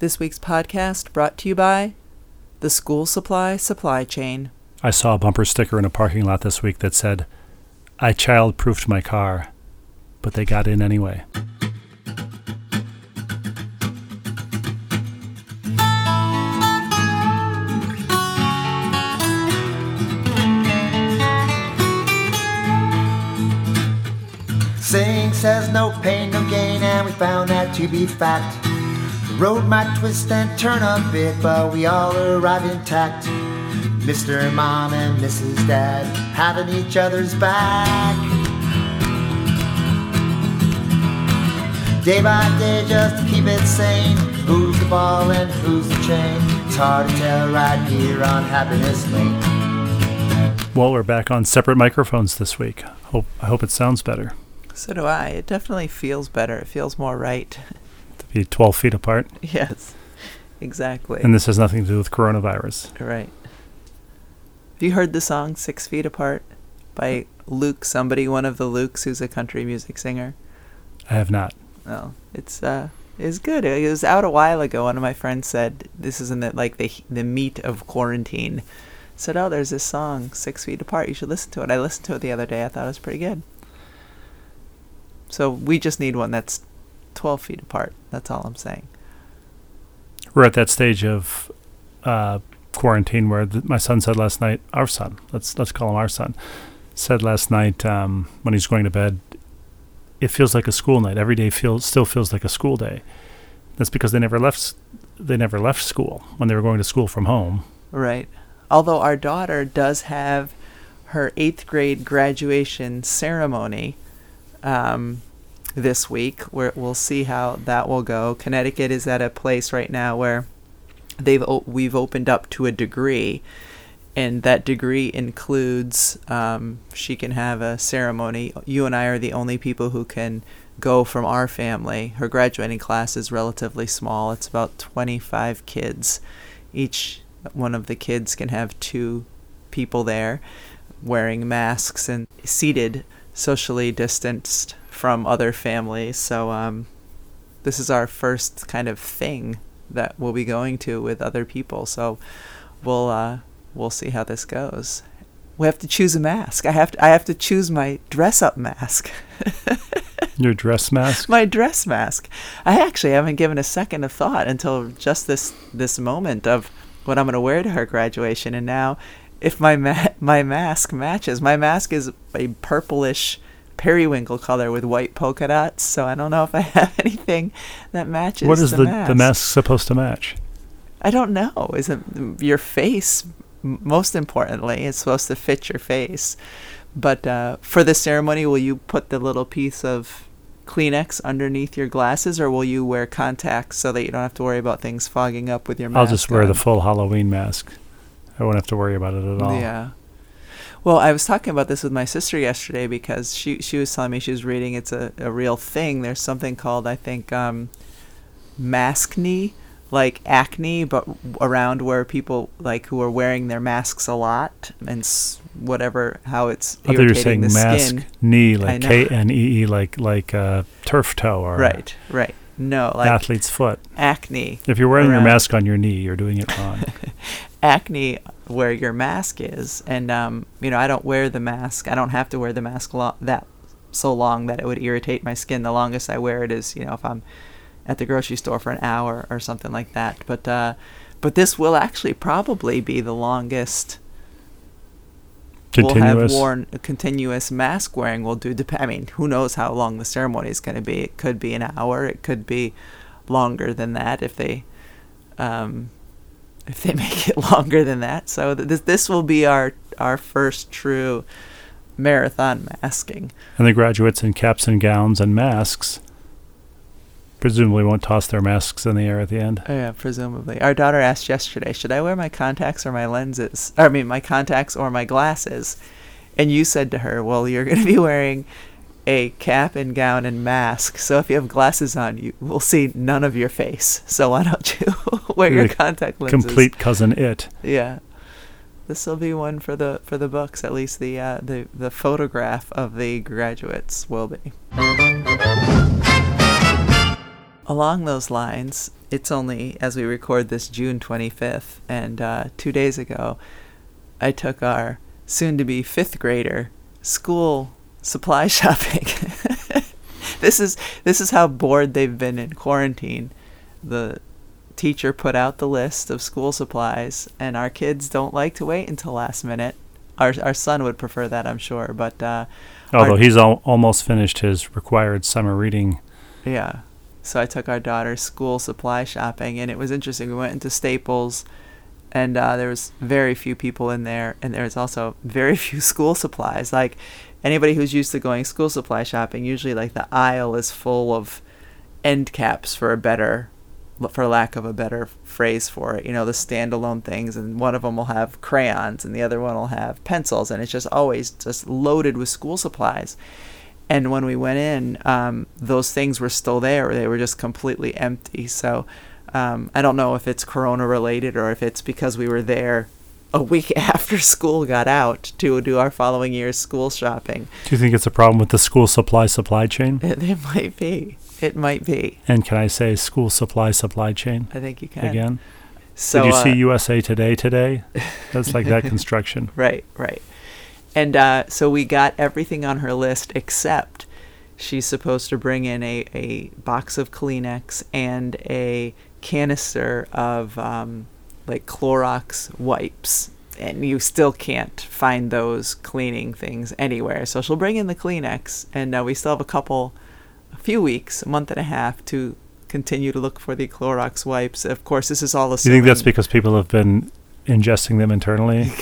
This week's podcast brought to you by the School Supply Supply Chain. I saw a bumper sticker in a parking lot this week that said, I child proofed my car, but they got in anyway. Saying says no pain, no gain, and we found that to be fact. The road might twist and turn a bit, but we all arrive intact. Mr. Mom and Mrs. Dad having each other's back. Day by day, just to keep it sane. Who's the ball and who's the chain? It's hard to tell right here on Happiness Lane. Well, we're back on separate microphones this week. Hope I hope it sounds better. So do I. It definitely feels better. It feels more right. Be 12 feet apart. yes, exactly. And this has nothing to do with coronavirus. right. Have you heard the song Six Feet Apart by Luke, somebody, one of the Lukes who's a country music singer? I have not. Oh, it's uh, it's good. It was out a while ago. One of my friends said this is in the like the the meat of quarantine. Said, oh, there's this song, Six Feet Apart. You should listen to it. I listened to it the other day. I thought it was pretty good. So we just need one that's twelve feet apart. That's all I'm saying. We're at that stage of uh, quarantine where th- my son said last night, our son, let's let's call him our son, said last night um, when he's going to bed, it feels like a school night. Every day feels still feels like a school day. That's because they never left. They never left school when they were going to school from home. Right. Although our daughter does have her eighth grade graduation ceremony um, this week, where we'll see how that will go. Connecticut is at a place right now where they've we've opened up to a degree, and that degree includes um, she can have a ceremony. You and I are the only people who can go from our family. Her graduating class is relatively small. It's about 25 kids. Each one of the kids can have two people there wearing masks and seated socially distanced from other families. So um, this is our first kind of thing that we'll be going to with other people. So we'll uh, we'll see how this goes. We have to choose a mask. I have to I have to choose my dress up mask. Your dress mask. my dress mask. I actually haven't given a second of thought until just this this moment of what I'm going to wear to her graduation, and now if my ma- my mask matches, my mask is a purplish periwinkle color with white polka dots. So I don't know if I have anything that matches. what is the, the mask. the mask supposed to match? I don't know. Is it your face? Most importantly, it's supposed to fit your face. But uh, for the ceremony, will you put the little piece of Kleenex underneath your glasses, or will you wear contacts so that you don't have to worry about things fogging up with your mask? I'll just wear the full Halloween mask. I won't have to worry about it at all. Yeah. Well, I was talking about this with my sister yesterday because she she was telling me she was reading it's a, a real thing. There's something called I think um, maskne, like acne, but around where people like who are wearing their masks a lot and s- whatever how it's I thought you're saying the mask skin. knee, like. K N E E, like like uh, turf toe or Right, right. No, like athlete's foot. acne. If you're wearing your mask on your knee, you're doing it wrong. acne where your mask is and um, you know i don't wear the mask. I don't have to wear the mask lo- that so long that it would irritate my skin. The longest i wear it is you know if i'm at the grocery store for an hour or something like that. But uh, but this will actually probably be the longest we'll have Continuous. worn continuous mask wearing We'll do dep- i mean who knows how long the ceremony is going to be. It could be an hour. It could be longer than that if they um, if they make it longer than that. So th- this this will be our our first true marathon masking. And the graduates in caps and gowns and masks presumably won't toss their masks in the air at the end. oh, yeah presumably. Our daughter asked yesterday should i wear my contacts or my lenses or, i mean my contacts or my glasses? And you said to her well you're going to be wearing a cap and gown and mask so if you have glasses on you will see none of your face. So why don't you wear your contact lenses Complete Cousin Itt. yeah this will be one for the for the books at least the uh, the the photograph of the graduates will be along those lines it's only as we record this June 25th, and uh, two days ago, I took our soon-to-be fifth grader school supply shopping. this is this is how bored they've been in quarantine. The teacher put out the list of school supplies, and our kids don't like to wait until last minute. Our our son would prefer that, I'm sure, but uh, Although our- he's al- almost finished his required summer reading. Yeah. So I took our daughter school supply shopping, and it was interesting. We went into Staples, and uh, there was very few people in there, and there was also very few school supplies. Like anybody who's used to going school supply shopping, usually like the aisle is full of end caps for a better, for lack of a better phrase for it. You know, the standalone things, and one of them will have crayons, and the other one will have pencils, and it's just always just loaded with school supplies. And when we went in, um, those things were still there. They were just completely empty. So um, I don't know if it's corona related or if it's because we were there a week after school got out to do our following year's school shopping. Do you think it's a problem with the school supply supply chain? It, it might be. It might be. And can I say school supply supply chain I think you can. again? So, Did you see uh, USA Today today? That's like that construction. Right, right. And uh, so we got everything on her list except she's supposed to bring in a, a box of Kleenex and a canister of um, like Clorox wipes. And you still can't find those cleaning things anywhere. So she'll bring in the Kleenex, and uh, we still have a couple, few weeks, a month and a half to continue to look for the Clorox wipes. Of course, this is all assuming. you think that's because people have been ingesting them internally?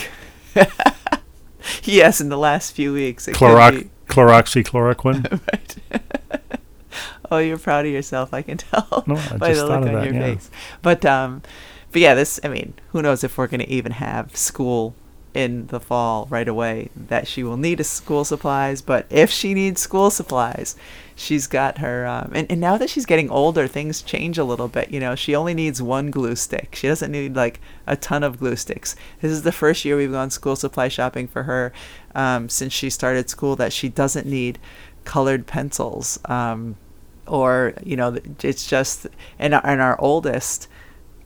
yes, in the last few weeks. It Clorox, chloroxychloroquine? right. oh, you're proud of yourself. I can tell No, I by the look on that, your yeah. face. But um, but yeah, this. I mean, who knows if we're going to even have school in the fall right away? That she will need school supplies. But if she needs school supplies, she's got her. Um, and and now that she's getting older, things change a little bit. You know, she only needs one glue stick. She doesn't need like a ton of glue sticks. This is the first year we've gone school supply shopping for her um, since she started school. That she doesn't need colored pencils. Um, or you know it's just and and our oldest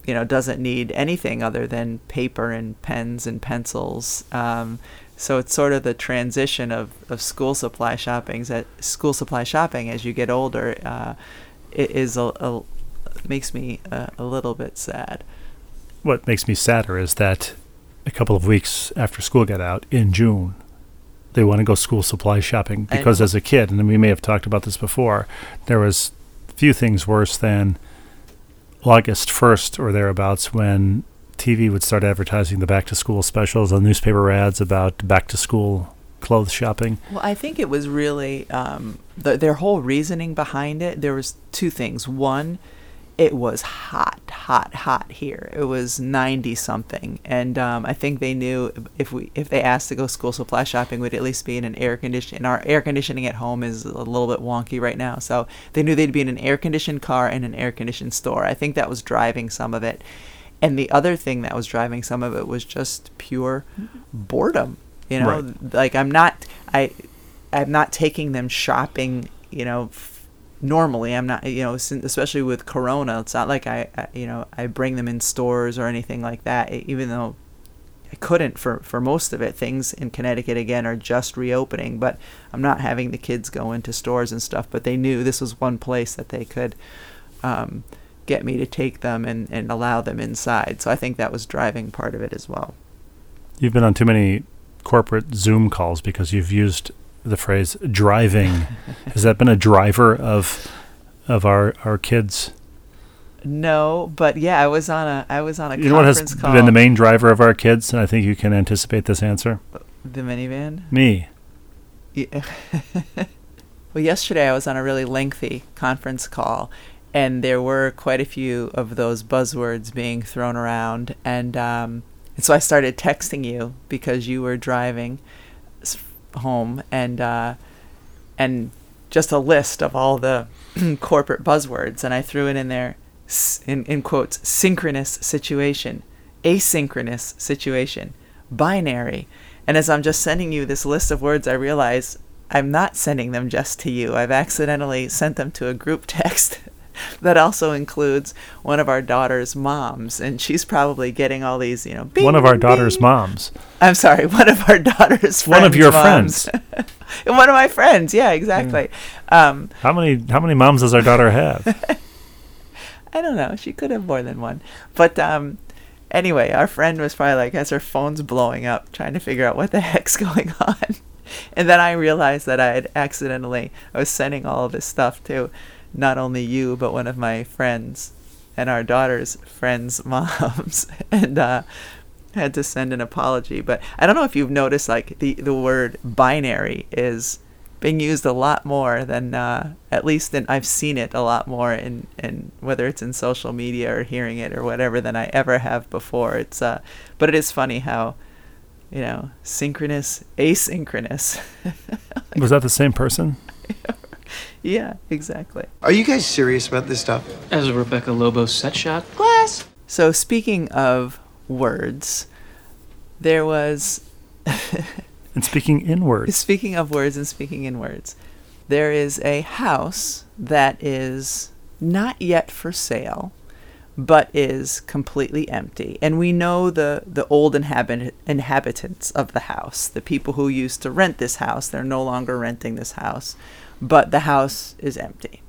you know doesn't need anything other than paper and pens and pencils um, so it's sort of the transition of, of school supply shopping. at school supply shopping as you get older uh, it is a, a makes me a, a little bit sad what makes me sadder is that a couple of weeks after school got out in June, they want to go school supply shopping because as a kid, and we may have talked about this before, there was few things worse than August 1st or thereabouts when TV would start advertising the back to school specials and newspaper ads about back to school clothes shopping. Well, I think it was really um, the, their whole reasoning behind it. There was two things. One, it was hot, hot, hot here. It was ninety something, and um, I think they knew if we if they asked to go school supply shopping, we'd at least be in an air condition. And our air conditioning at home is a little bit wonky right now, so they knew they'd be in an air conditioned car and an air conditioned store. I think that was driving some of it. And the other thing that was driving some of it was just pure boredom. You know, Right. like I'm not I I'm not taking them shopping, you know, normally I'm not, you know, especially with corona, it's not like I, I you know, I bring them in stores or anything like that, even though I couldn't for for most of it. Things in Connecticut again are just reopening, but I'm not having the kids go into stores and stuff, but they knew this was one place that they could um, get me to take them and, and allow them inside. So I think that was driving part of it as well. You've been on too many corporate Zoom calls because you've used the phrase driving. Has that been a driver of of our our kids? No, but yeah, I was on a I was on a You know what has call. been the main driver of our kids, and I think you can anticipate this answer. the minivan. Me. Yeah. well, yesterday I was on a really lengthy conference call, and there were quite a few of those buzzwords being thrown around, and um, and so I started texting you because you were driving home, and uh, and just a list of all the corporate buzzwords, and I threw it in there, in in quotes, synchronous situation, asynchronous situation, binary. And as I'm just sending you this list of words, I realize I'm not sending them just to you. I've accidentally sent them to a group text that also includes one of our daughter's moms, and she's probably getting all these, you know, bing, One of our daughter's moms. I'm sorry, one of our daughter's One of your moms. friends. one of my friends, yeah, exactly. Um, How many how many moms does our daughter have? I don't know. She could have more than one. But um, anyway, our friend was probably like, as her phone's blowing up, trying to figure out what the heck's going on. And then I realized that I had accidentally, I was sending all of this stuff to not only you, but one of my friends and our daughter's friends' moms. and uh, had to send an apology. But I don't know if you've noticed, like, the, the word binary is being used a lot more than uh, at least in, I've seen it a lot more in, in whether it's in social media or hearing it or whatever than I ever have before. It's uh, but it is funny how you know synchronous, asynchronous. Was that the same person? yeah, exactly. Are you guys serious about this stuff? As a Rebecca Lobo set shot? Glass. So speaking of words, there was And speaking in words. Speaking of words and speaking in words, there is a house that is not yet for sale, but is completely empty. And we know the, the old inhabit- inhabitants of the house, the people who used to rent this house. They're no longer renting this house, but the house is empty.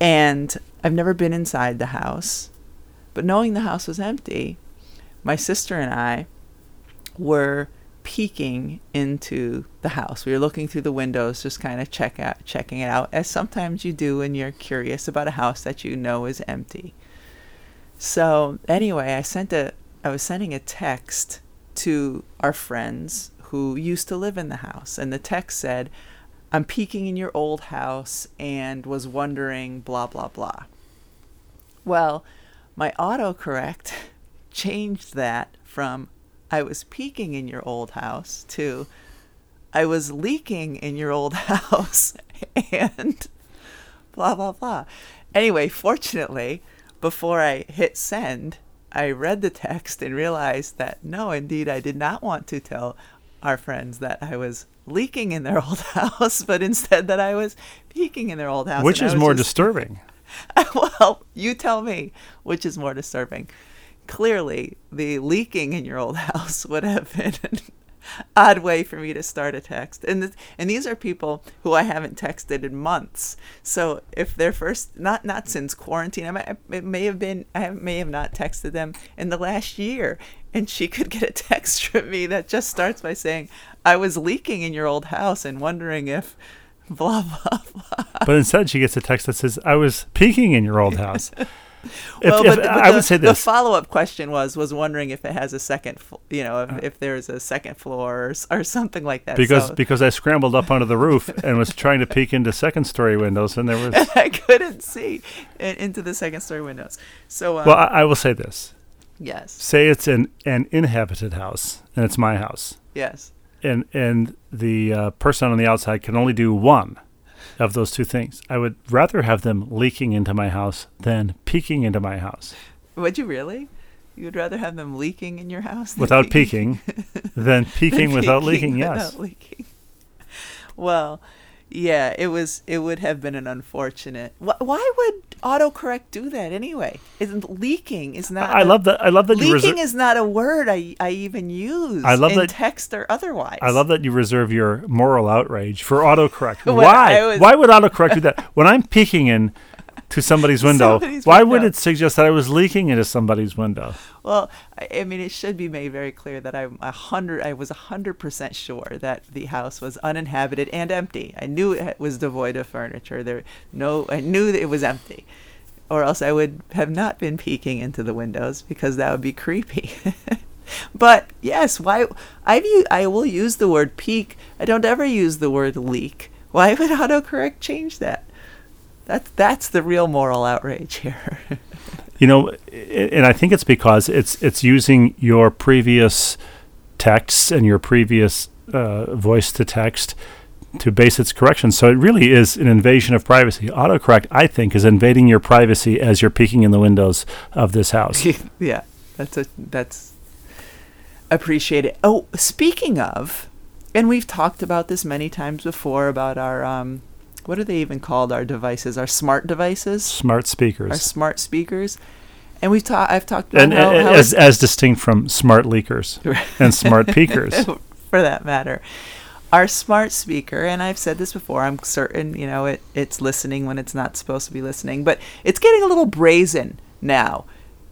And I've never been inside the house, but knowing the house was empty, my sister and I were peeking into the house. We were looking through the windows, just kind of check out, checking it out, as sometimes you do when you're curious about a house that you know is empty. So anyway, I sent a, I was sending a text to our friends who used to live in the house, and the text said, "I'm peeking in your old house and was wondering blah blah blah." Well, my autocorrect changed that from I was peeking in your old house to I was leaking in your old house and blah blah blah. Anyway, fortunately, before I hit send, I read the text and realized that no, indeed, I did not want to tell our friends that I was leaking in their old house, but instead that I was peeking in their old house. Which is more just- disturbing? well, you tell me which is more disturbing. Clearly, the leaking in your old house would have been an odd way for me to start a text. And th- and these are people who I haven't texted in months. So if they're first not not since quarantine, I might, it may have been I may have not texted them in the last year. And she could get a text from me that just starts by saying, "I was leaking in your old house and wondering if." Blah blah blah. But instead, she gets a text that says, "I was peeking in your old house." If, well, if- but, but I the, would say this. the follow-up question was was wondering if it has a second, you know, if, if there's a second floor or, or something like that. because so because I scrambled up onto the roof and was trying to peek into second story windows, and there was. I couldn't see into the second story windows. So um, Well, I, I will say this: yes, say it's an an inhabited house, and it's my house, yes, and and the uh, person on the outside can only do one of those two things. I would rather have them leaking into my house than peeking into my house would you really? You would rather have them leaking in your house than without peeking than peeking than without peeking leaking. Yes. leaking. Well, yeah, it was. It would have been an unfortunate. Wh- why would autocorrect do that anyway? Isn't leaking is not. I a- love that. I love that you Leaking reserve. is not a word I, I even use I love in that- text or otherwise. I love that you reserve your moral outrage for autocorrect. Why? Was- Why would autocorrect do that? When I'm peeking in to somebody's window, Somebody's why would it suggest that I was leaking into somebody's window? Well, I, I mean, it should be made very clear that I'm a hundred. I was a hundred percent sure that the house was uninhabited and empty. I knew it was devoid of furniture. There, no, I knew that it was empty, or else I would have not been peeking into the windows because that would be creepy. but yes, why? I've u- I will use the word peek. I don't ever use the word leak. Why would autocorrect change that? That's that's the real moral outrage here. You know, i- and I think it's because it's it's using your previous texts and your previous uh, voice to text to base its corrections. So it really is an invasion of privacy. Autocorrect, I think, is invading your privacy as you're peeking in the windows of this house. yeah, that's a that's appreciated. Oh, speaking of, and we've talked about this many times before about our um, what are they even called? Our devices, our smart devices, Smart speakers, our smart speakers. And we've talked. I've talked about And how, a- how as, as distinct from smart leakers and smart peakers. for that matter. Our smart speaker, and I've said this before, I'm certain, you know, it, it's listening when it's not supposed to be listening, but it's getting a little brazen now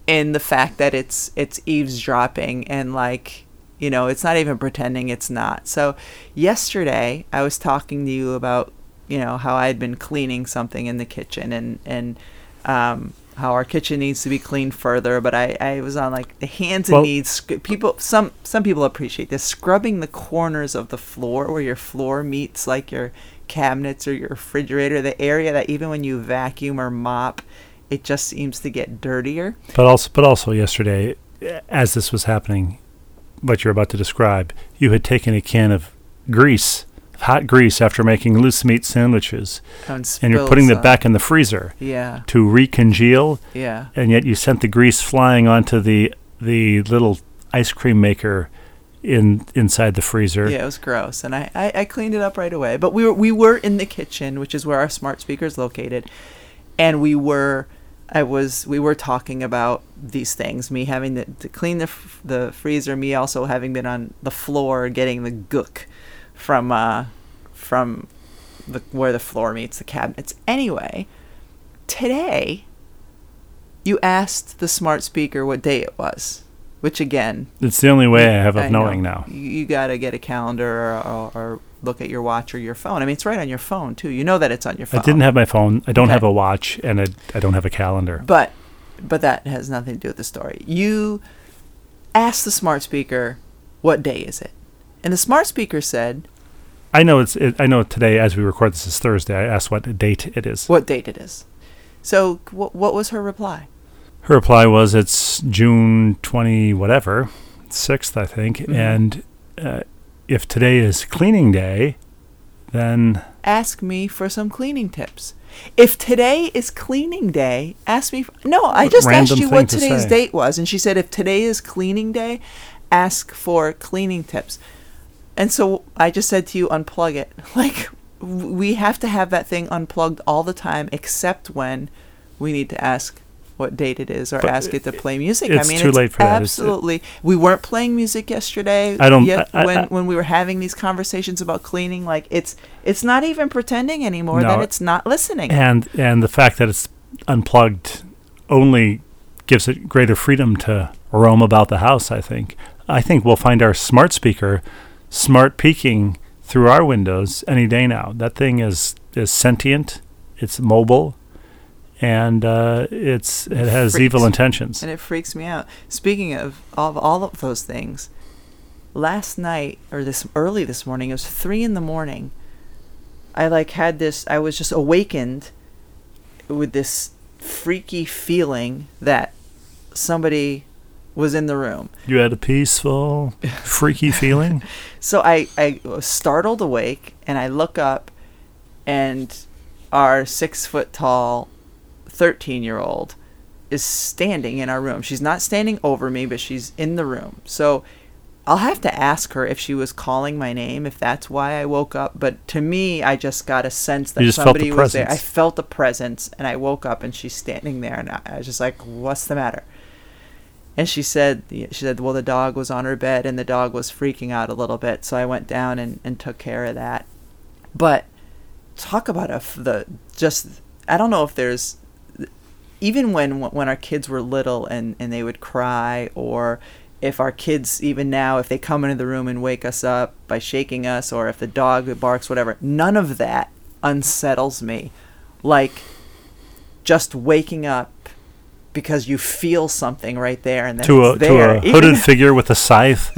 in the fact that it's it's eavesdropping and like, you know, it's not even pretending it's not. So yesterday I was talking to you about, you know, how I had been cleaning something in the kitchen and and um how our kitchen needs to be cleaned further, but I, I was on like the hands and Well- knees. sc- People, some some people appreciate this scrubbing the corners of the floor where your floor meets like your cabinets or your refrigerator, the area that even when you vacuum or mop, it just seems to get dirtier. But also, but also yesterday, as this was happening, what you're about to describe, you had taken a can of grease, hot grease, after making loose meat sandwiches, And, and you're putting it back in the freezer Yeah, to recongeal, yeah. and yet you sent the grease flying onto the the little ice cream maker in inside the freezer. Yeah, it was gross, and I, I, I cleaned it up right away. But we were we were in the kitchen, which is where our smart speaker is located, and we were I was we were talking about these things. Me having to, to clean the f- the freezer. Me also having been on the floor getting the gook from uh from the where the floor meets the cabinets. Anyway, today you asked the smart speaker what day it was, which again It's the only way I have of I know. knowing now. You, you got to get a calendar or, or, or look at your watch or your phone. I mean, it's right on your phone too. You know that it's on your phone. I didn't have my phone. I don't Okay. have a watch, and I, I don't have a calendar. But but that has nothing to do with the story. You asked the smart speaker, "What day is it?" And the smart speaker said, I know it's. It, I know today, as we record this, is Thursday. I asked what date it is. "What date it is?" So what what was her reply? Her reply was, "It's June twenty whatever, sixth, I think." Mhm. And uh, if today is cleaning day, then Ask me for some cleaning tips. If today is cleaning day, ask me. For, no, I just asked you what today's say. date was, and she said if today is cleaning day, ask for cleaning tips. And so I just said to you, unplug it. Like we have to have that thing unplugged all the time, except when we need to ask what date it is or But ask it to play music. it's I mean, too late for that. Absolutely, we weren't playing music yesterday. I don't- Yet I- I- when I- when we were having these conversations about cleaning, like it's it's not even pretending anymore No, that it's not listening. and and the fact that it's unplugged only gives it greater freedom to roam about the house. I think. I think we'll find our smart speaker smart peeking through our windows any day now. That thing is is sentient. It's mobile, and uh, it's it has Freaks. evil intentions. and it freaks me out. Speaking of all, all of those things, last night or this early this morning, it was three in the morning. I like had this. I was just awakened with this freaky feeling that somebody was in the room. You had a peaceful, freaky feeling. So I, I was startled awake and I look up and our six foot tall 13 year old is standing in our room. She's not standing over me, but she's in the room. So I'll have to ask her if she was calling my name, if that's why I woke up. But to me, I just got a sense that the somebody was there. I felt a presence and I woke up and she's standing there and I, I was just like, what's the matter? And she said, she said, well, the dog was on her bed and the dog was freaking out a little bit. So I went down and, and took care of that. But talk about a f- the just, I don't know if there's, even when when our kids were little and, and they would cry or if our kids even now if they come into the room and wake us up by shaking us or if the dog barks whatever none of that unsettles me like just waking up because you feel something right there and then to a it's to a hooded figure with a scythe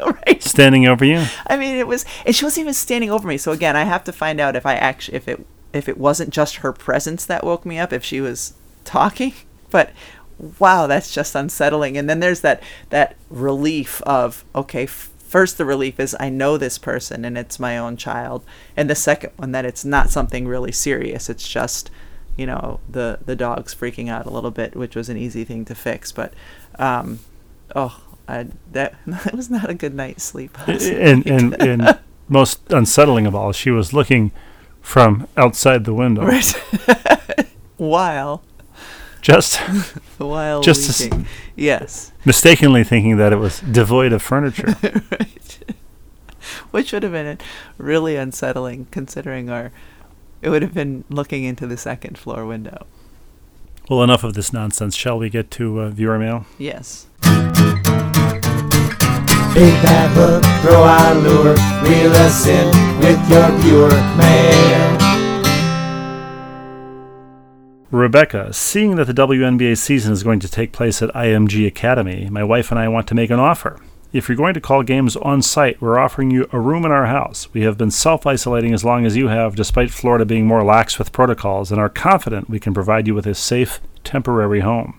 right standing over you. I mean, it was, and she wasn't even standing over me. So again, I have to find out if I actually, if it, if it wasn't just her presence that woke me up, if she was talking. But wow, that's just unsettling. And then there's that that relief of okay. F- First, the relief is I know this person and it's my own child, and the second one that it's not something really serious. It's just, you know, the the dog's freaking out a little bit, which was an easy thing to fix. But, um, oh, I, that that was not a good night's sleep. and, and, and most unsettling of all, she was looking from outside the window. Right. while Just while Just s- yes. mistakenly thinking that it was devoid of furniture. right. Which would have been really unsettling considering our. It would have been looking into the second floor window. well, enough of this nonsense. Shall we get to uh, viewer mail? Yes. Big bad hook, throw our lure, reel us in with your viewer mail. Rebecca, seeing that the WNBA season is going to take place at IMG Academy, my wife and I want to make an offer. If you're going to call games on site, we're offering you a room in our house. We have been self isolating as long as you have, despite Florida being more lax with protocols, and are confident we can provide you with a safe, temporary home.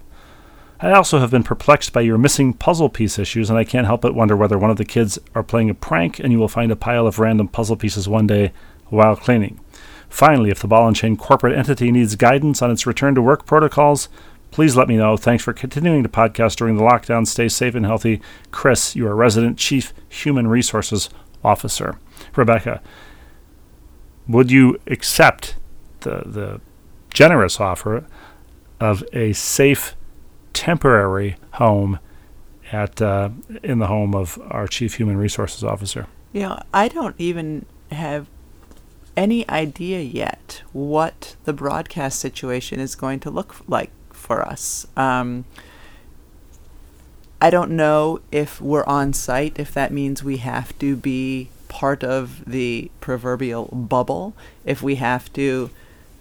I also have been perplexed by your missing puzzle piece issues, and I can't help but wonder whether one of the kids are playing a prank and you will find a pile of random puzzle pieces one day while cleaning. Finally, if the ball and chain corporate entity needs guidance on its return to work protocols, please let me know. Thanks for continuing to podcast during the lockdown. Stay safe and healthy. Chris, you your resident chief human resources officer. Rebecca, would you accept the, the generous offer of a safe temporary home at uh, in the home of our chief human resources officer? You know, I don't even have any idea yet what the broadcast situation is going to look like for us. Um, I don't know if we're on site, if that means we have to be part of the proverbial bubble, if we have to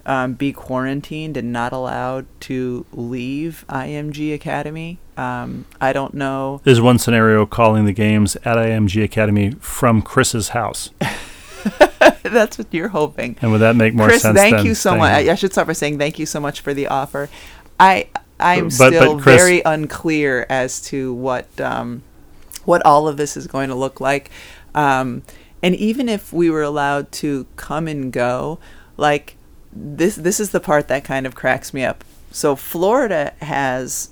um, be quarantined and not allowed to leave IMG Academy. Um, I don't know. There's one scenario calling the games at IMG Academy from Chris's house. That's what you're hoping. And would that make more Chris, sense? thank than you so much. I, I should start by saying thank you so much for the offer. I I'm But- but still Chris- very unclear as to what um, what all of this is going to look like. Um, and even if we were allowed to come and go, like this this is the part that kind of cracks me up. So Florida has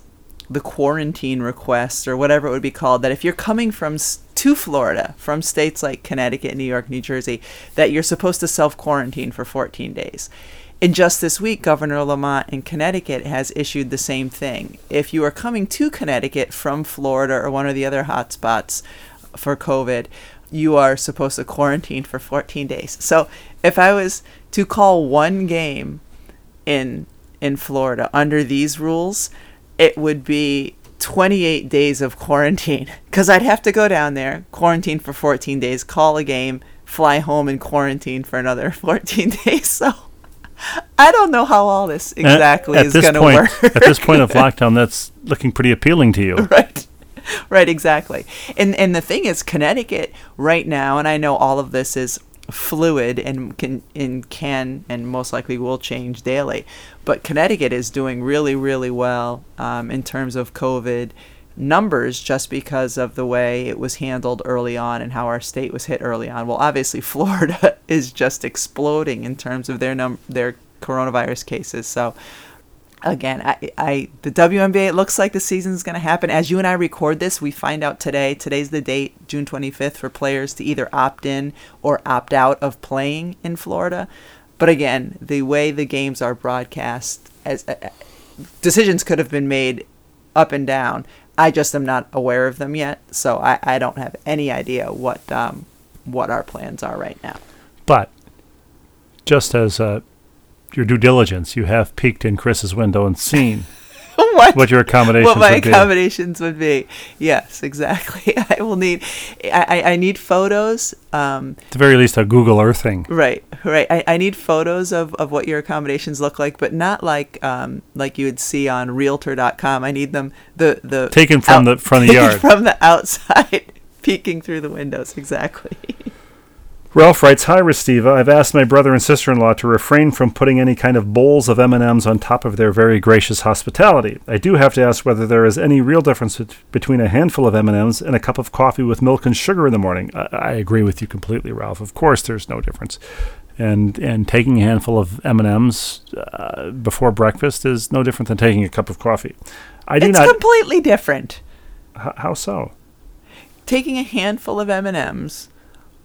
the quarantine request or whatever it would be called that if you're coming from to Florida from states like Connecticut, New York, New Jersey, that you're supposed to self quarantine for 14 days. And just this week, Governor Lamont in Connecticut has issued the same thing. If you are coming to Connecticut from Florida or one of the other hotspots for COVID, you are supposed to quarantine for 14 days. So if I was to call one game in in Florida under these rules, it would be 28 days of quarantine because I'd have to go down there, quarantine for 14 days, call a game, fly home and quarantine for another 14 days. So I don't know how all this exactly at is going to work. at this point of lockdown, that's looking pretty appealing to you. right right exactly and and the thing is connecticut right now and i know all of this is fluid and can and can and most likely will change daily but connecticut is doing really really well um, in terms of covid numbers just because of the way it was handled early on and how our state was hit early on well obviously florida is just exploding in terms of their num their coronavirus cases so again, I, I the WNBA. It looks like the season's going to happen as you and I record this. We find out today. Today's the date, June 25th, for players to either opt in or opt out of playing in Florida. But again, the way the games are broadcast, as uh, decisions could have been made up and down. I just am not aware of them yet, so I, I don't have any idea what um, what our plans are right now. But just as uh, your due diligence, you have peeked in Chris's window and seen what? what your accommodations what my would be. accommodations would be. Yes, exactly. I will need. I, I I need photos. Um, At the very least, a Google Earthing. right, right. I, I need photos of, of what your accommodations look like, but not like um like you would see on Realtor.com. I need them the the Taken from the- from the yard. from the outside, peeking through the windows. Exactly. Ralph writes, "Hi, Restiva. I've asked my brother and sister-in-law to refrain from putting any kind of bowls of M&Ms on top of their very gracious hospitality. I do have to ask whether there is any real difference between a handful of M&Ms and a cup of coffee with milk and sugar in the morning. I, I agree with you completely, Ralph. Of course, there's no difference. And and taking a handful of M&Ms uh, before breakfast is no different than taking a cup of coffee. I do it's not. completely different. h- how so? Taking a handful of M and M's,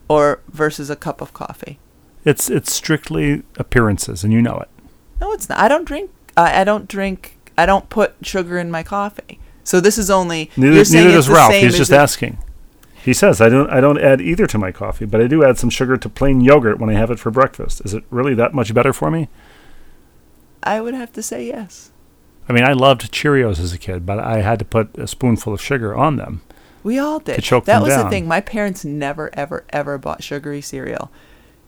or versus a cup of coffee. It's it's strictly appearances, and you know it. No, it's not. I don't drink. I I don't drink. I don't put sugar in my coffee. So this is only. Neither, you're saying neither it's does Ralph. He's just if- asking. He says I don't I don't add either to my coffee, but I do add some sugar to plain yogurt when I have it for breakfast. Is it really that much better for me? I would have to say yes. I mean, I loved Cheerios as a kid, but I had to put a spoonful of sugar on them. We all did. To choke that was the thing. My parents never, ever, ever bought sugary cereal.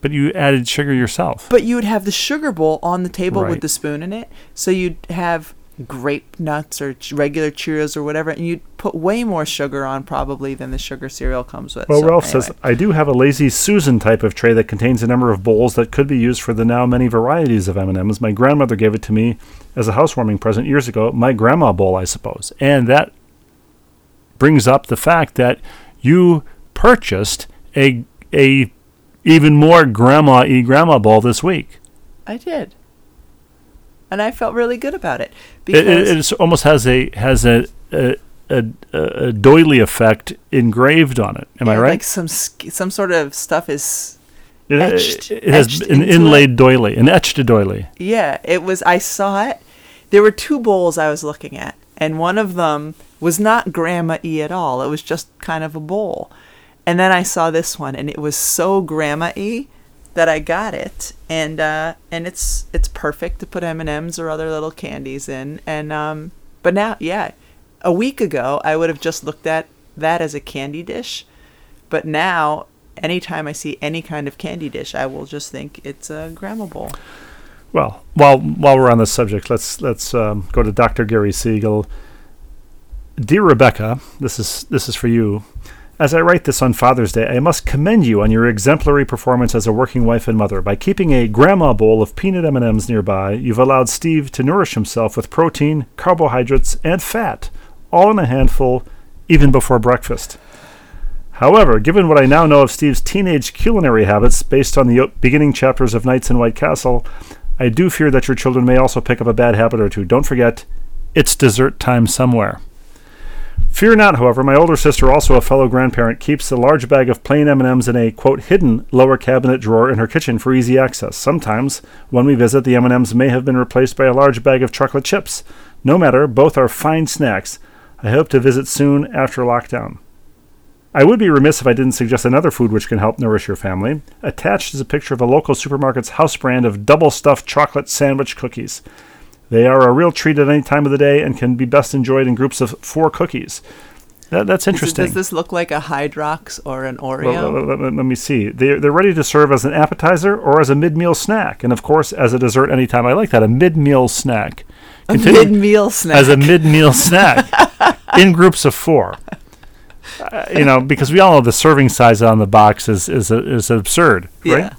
But you added sugar yourself. But you would have the sugar bowl on the table Right. with the spoon in it. So you'd have grape nuts or ch- regular Cheerios or whatever, and you'd put way more sugar on probably than the sugar cereal comes with. Well, So Ralph says. I do have a lazy Susan type of tray that contains a number of bowls that could be used for the now many varieties of M&Ms. My grandmother gave it to me as a housewarming present years ago. My grandma bowl, I suppose. And that brings up the fact that you purchased a a even more grandma e grandma bowl this week. I did. And I felt really good about it. It, Because it, almost has a has a a, a, a doily effect engraved on it. Am I right? Like some some sort of stuff is It, etched- it has etched an inlaid doily, an etched doily. Yeah, it was. I saw it. There were two bowls I was looking at, and one of them was not grandma y at all. It was just kind of a bowl. And then I saw this one, and it was so grandma y that I got it, and uh, and it's it's perfect to put M and M's or other little candies in. And um, but now, yeah, a week ago I would have just looked at that as a candy dish, but now. Anytime I see any kind of candy dish, I will just think it's a grandma bowl. Well, while while we're on this subject, let's let's um, go to Dr. Gary Siegel. Dear Rebecca, this is this is for you. As I write this on Father's Day, I must commend you on your exemplary performance as a working wife and mother. By keeping a grandma bowl of peanut M&Ms nearby, you've allowed Steve to nourish himself with protein, carbohydrates, and fat, all in a handful, even before breakfast. However, given what I now know of Steve's teenage culinary habits based on the beginning chapters of Nights in White Castle, I do fear that your children may also pick up a bad habit or two. Don't forget, it's dessert time somewhere. Fear not, however, my older sister, also a fellow grandparent, keeps a large bag of plain M&Ms in a quote hidden lower cabinet drawer in her kitchen for easy access. Sometimes, when we visit, the M&Ms may have been replaced by a large bag of chocolate chips. No matter, both are fine snacks. I hope to visit soon after lockdown. I would be remiss if I didn't suggest another food which can help nourish your family. Attached is a picture of a local supermarket's house brand of double stuffed chocolate sandwich cookies. They are a real treat at any time of the day and can be best enjoyed in groups of four cookies. That, that's Is it- interesting. Does this look like a Hydrox or an Oreo? Well, let, let- let- let me see. They're, they're ready to serve as an appetizer or as a mid meal snack. And of course, as a dessert anytime. I like that. A mid meal snack. a mid-meal snack. As a mid meal snack in groups of four. Uh, you know, because we all know the serving size on the box is, is, is absurd, right? yeah.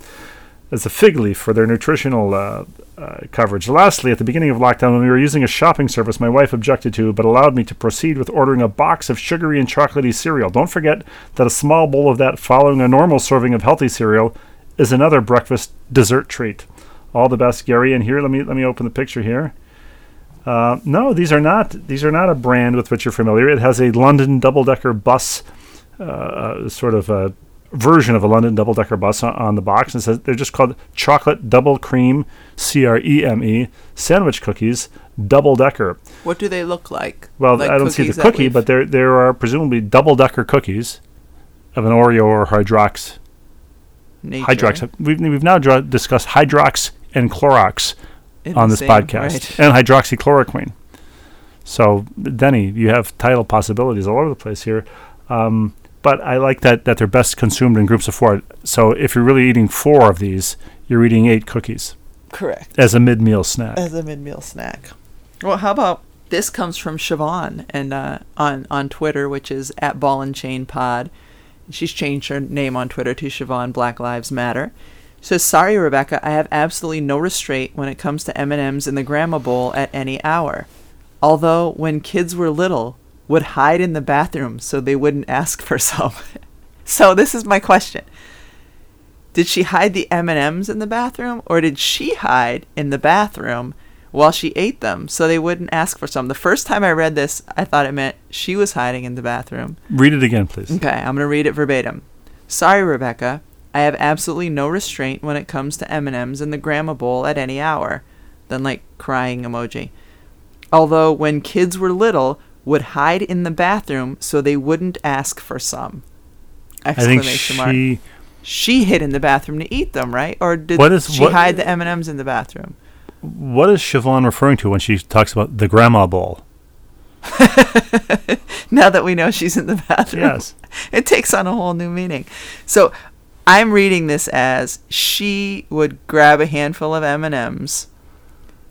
as a fig leaf for their nutritional uh, uh, coverage. Lastly, at the beginning of lockdown, when we were using a shopping service my wife objected to, but allowed me to proceed with ordering a box of sugary and chocolatey cereal. Don't forget that a small bowl of that following a normal serving of healthy cereal is another breakfast dessert treat. All the best, Gary. And here, let me let me open the picture here. Uh, no, these are not these are not a brand with which you're familiar. It has a London double-decker bus, uh, sort of a version of a London double-decker bus on, on the box. And says they're just called chocolate double cream, C R E M E, sandwich cookies, double-decker. What do they look like? Well, Like I don't see the cookie, but there there are presumably double-decker cookies of an Oreo or Hydrox. Nature Hydrox. We've we've now dra- discussed Hydrox and Clorox on this podcast right. and hydroxychloroquine. So, Denny, you have title possibilities all over the place here. Um, but I like that, that they're best consumed in groups of four. So, if you're really eating four of these, you're eating eight cookies Correct. as a mid meal snack. As a mid-meal snack. Well, how about this comes from Siobhan and uh, on on Twitter, which is at Ball and Chain Pod. She's changed her name on Twitter to Siobhan Black Lives Matter. Says, sorry, Rebecca, I have absolutely no restraint when it comes to M&Ms in the grandma bowl at any hour. Although, when kids were little, would hide in the bathroom so they wouldn't ask for some. so this is my question. Did she hide the M&Ms in the bathroom or did she hide in the bathroom while she ate them so they wouldn't ask for some? The first time I read this, I thought it meant she was hiding in the bathroom. Read it again, please. Okay, I'm going to read it verbatim. Sorry, Rebecca. I have absolutely no restraint when it comes to M&Ms in the grandma bowl at any hour. Then like crying emoji. Although when kids were little, would hide in the bathroom so they wouldn't ask for some. I think Exclamation mark. she. She hid in the bathroom to eat them, right? Or did What is- she what- hide the M&Ms in the bathroom? What is Siobhan referring to when she talks about the grandma bowl? Now that we know she's in the bathroom. Yes. it takes on a whole new meaning. So I'm reading this as she would grab a handful of M&Ms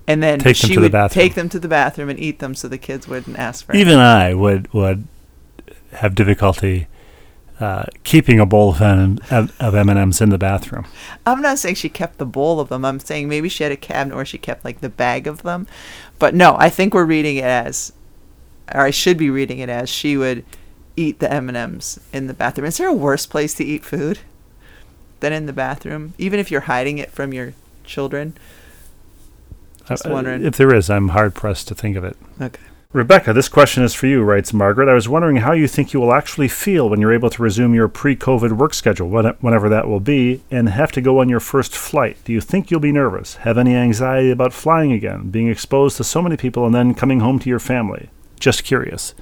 and then Take them she to the would bathroom. take them to the bathroom and eat them so the kids wouldn't ask for Even I would would have difficulty uh, keeping a bowl of M- of of M&Ms in the bathroom. I'm not saying she kept the bowl of them. I'm saying maybe she had a cabinet where she kept like the bag of them. But no, I think we're reading it as, or I should be reading it as she would eat the M&Ms in the bathroom. Is there a worse place to eat food than in the bathroom? Even if you're hiding it from your children? Just wondering. If there is, I'm hard pressed to think of it. Okay. Rebecca, this question is for you, writes Margaret. I was wondering how you think you will actually feel when you're able to resume your pre COVID work schedule, whenever that will be, and have to go on your first flight. Do you think you'll be nervous? Have any anxiety about flying again, being exposed to so many people, and then coming home to your family? Just curious.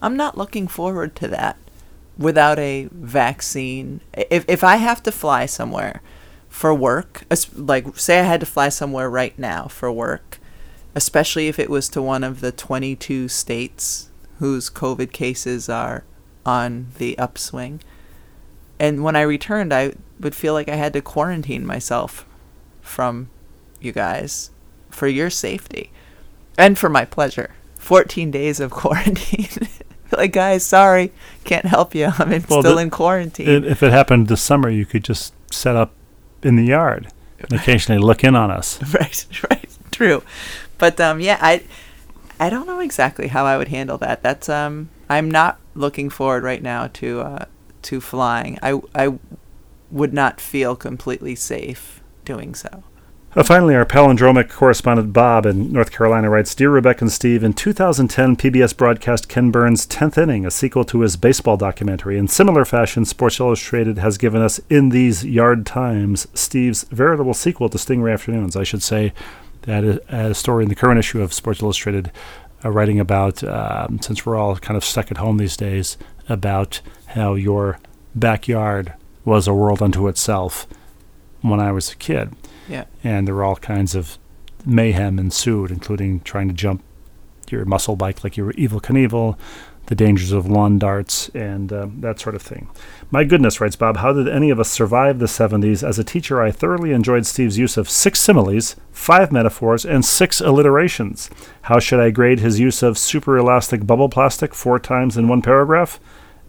I'm not looking forward to that without a vaccine. If if I have to fly somewhere for work, like say I had to fly somewhere right now for work, especially if it was to one of the 22 states whose COVID cases are on the upswing. And when I returned, I would feel like I had to quarantine myself from you guys for your safety and for my pleasure. 14 days of quarantine. like, guys, sorry, can't help you. I'm in, Well, still the- in quarantine. I- If it happened this summer, you could just set up in the yard and occasionally look in on us. right, right, true. But um, yeah, I, I don't know exactly how I would handle that. That's um, I'm not looking forward right now to uh, to flying. I I would not feel completely safe doing so. Uh, finally, our palindromic correspondent Bob in North Carolina writes Dear Rebecca and Steve, in 2010, PBS broadcast Ken Burns' 10th Inning, a sequel to his baseball documentary. In similar fashion, Sports Illustrated has given us In These Yard Times, Steve's veritable sequel to Sting-Ray Afternoons. I should say that a story in the current issue of Sports Illustrated uh, writing about, um, since we're all kind of stuck at home these days, about how your backyard was a world unto itself when I was a kid Yeah. and there were all kinds of mayhem ensued, including trying to jump your muscle bike like you were Evel Knievel, the dangers of lawn darts, and um, that sort of thing. My goodness, writes Bob, how did any of us survive the 70s? As a teacher, I thoroughly enjoyed Steve's use of six similes, five metaphors, and six alliterations. How should I grade his use of super elastic bubble plastic four times in one paragraph?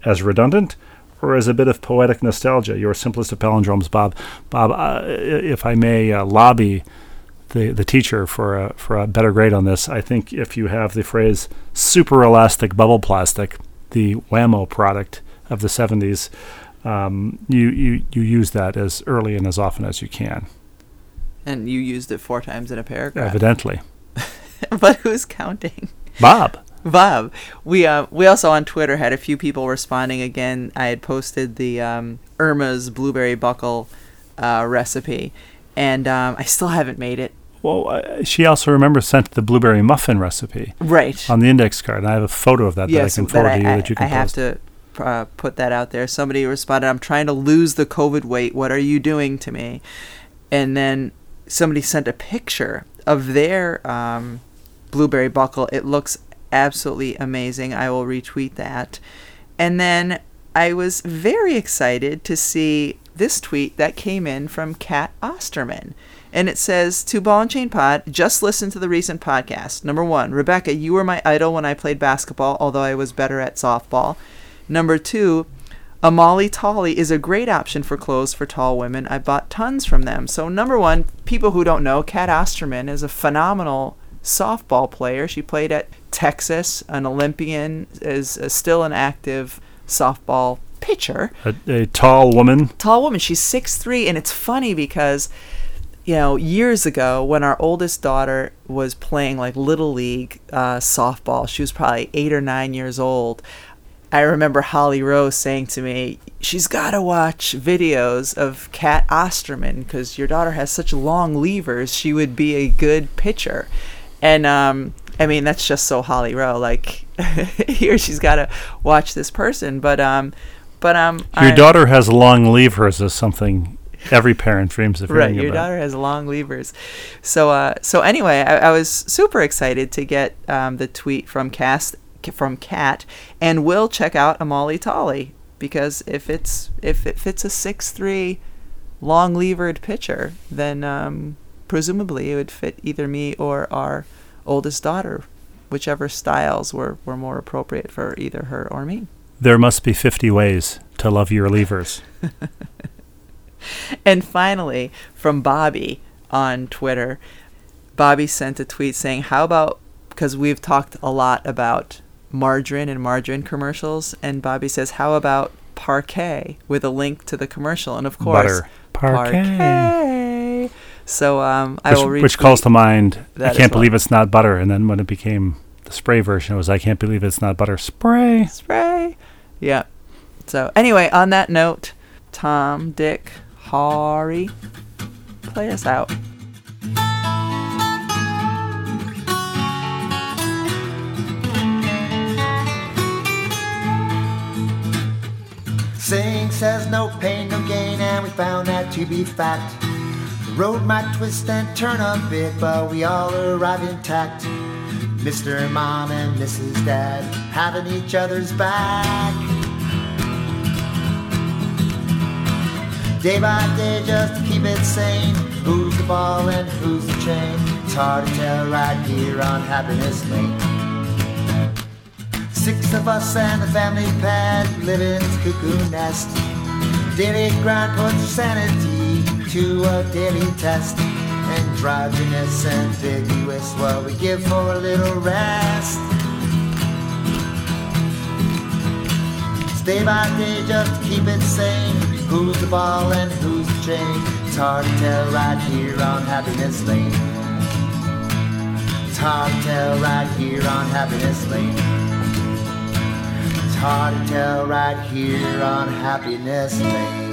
As redundant? Or as a bit of poetic nostalgia? Your simplest of palindromes, Bob. Bob, uh, if I may uh, lobby the, the teacher for a, for a better grade on this, I think if you have the phrase super elastic bubble plastic, the Wham-O product of the 70s, um, you, you, you use that as early and as often as you can, And you used it four times in a paragraph. evidently. but who's counting? Bob. Bob, we uh, we also on Twitter had a few people responding again. I had posted the um, Irma's blueberry buckle uh, recipe, and um, I still haven't made it. Well, uh, she also remembers sent the blueberry muffin recipe Right. on the index card, and I have a photo of that yes, that I can forward I, to you I, that you can I have post. to uh, put that out there. Somebody responded, "I'm trying to lose the COVID weight. What are you doing to me?" And then somebody sent a picture of their um, blueberry buckle. It looks absolutely amazing. I will retweet that. And then I was very excited to see this tweet that came in from Cat Osterman. And it says, To Ball and Chain Pod, just listen to the recent podcast. Number one, Rebecca, you were my idol when I played basketball, although I was better at softball. Number two, Amalli Talli is a great option for clothes for tall women. I bought tons from them. So, number one, people who don't know, Cat Osterman is a phenomenal softball player. She played at Texas, an Olympian, is uh, still an active softball pitcher. A, a tall woman. Tall woman. She's six three, and it's funny because, you know, years ago when our oldest daughter was playing like little league uh, softball, she was probably eight or nine years old. I remember Holly Rowe saying to me, she's got to watch videos of Cat Osterman because your daughter has such long levers. She would be a good pitcher. And um, I mean, that's just so Holly Rowe. Like here, she's got to watch this person. But um, but um, Your I- daughter has long levers is something every parent dreams of right your about. daughter has long levers so uh so anyway i, I was super excited to get um, the tweet from cast from cat and we'll check out Amalli Talli because if it's if, if it's a 6-3 long levered pitcher then um presumably it would fit either me or our oldest daughter whichever styles were, were more appropriate for either her or me There must be 50 ways to love your levers. And finally, from Bobby on Twitter, Bobby sent a tweet saying, How about, because we've talked a lot about margarine and margarine commercials, and Bobby says, How about Parkay with a link to the commercial? And of course, Butter. Parkay. Parkay. So um, I Which, will read. which calls to mind, that I can't well. believe it's not butter. And then when it became the spray version, it was, I can't believe it's not butter. Spray. spray. Yeah. So anyway, on that note, Tom, Dick, Hari, play us out. Sing says no pain, no gain, and we found that to be fact. Road might twist and turn a bit, but we all arrive intact. Mr. Mom and Mrs. Dad having each other's back. Day by day, just to keep it sane. Who's the ball and who's the chain? It's hard to tell right here on Happiness Lane. Six of us and the family pet live in cuckoo nest. Daily grind puts sanity to a daily test. Androgynous, ambiguous, what we give for a little rest. Day by day, just keep it sane. Who's the ball and who's the chain? It's hard to tell right here on Happiness Lane. It's hard to tell right here on Happiness Lane. It's hard to tell right here on Happiness Lane.